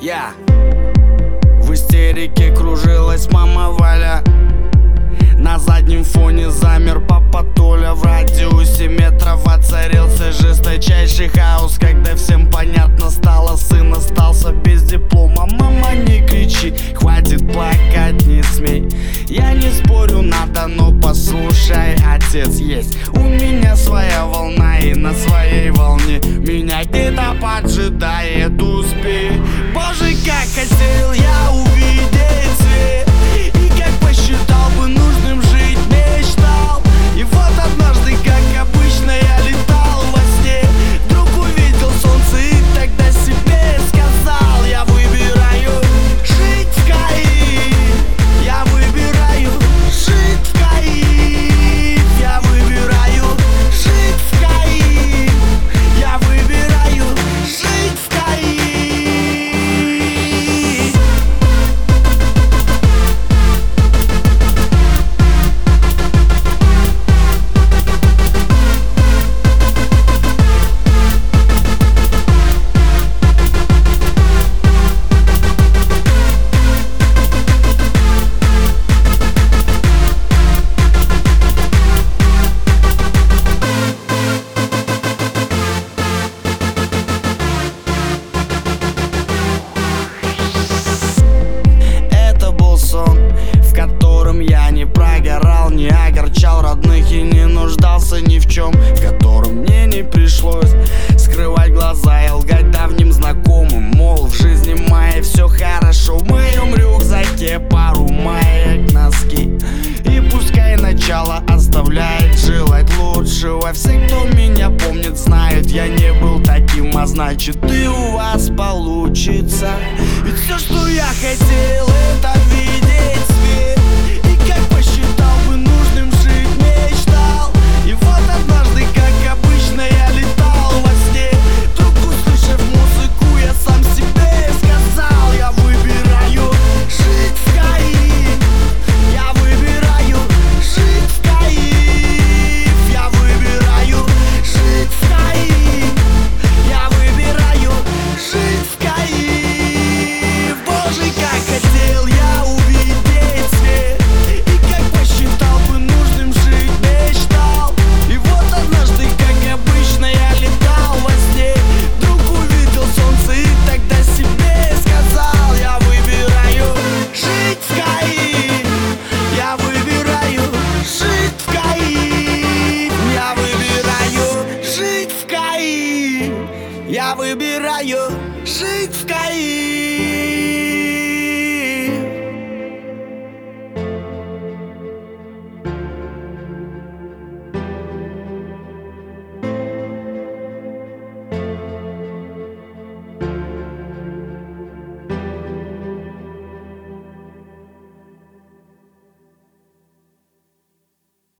Я. В истерике кружилась мама Валя. На заднем фоне замер папа Толя. В радиусе метров воцарился жесточайший хаос. Когда всем понятно стало, сын остался без диплома. Мама не кричи, хватит плакать, не смей Я не спорю, надо, но послушай, отец есть. У меня своя волна и на своей волне Меня где-то поджидает успех же как хотел я увидеть переживай. Все, кто меня помнит, знает Я не был таким, а значит и у вас получится. Ведь все, что я хотел, это Я выбираю жить в Каир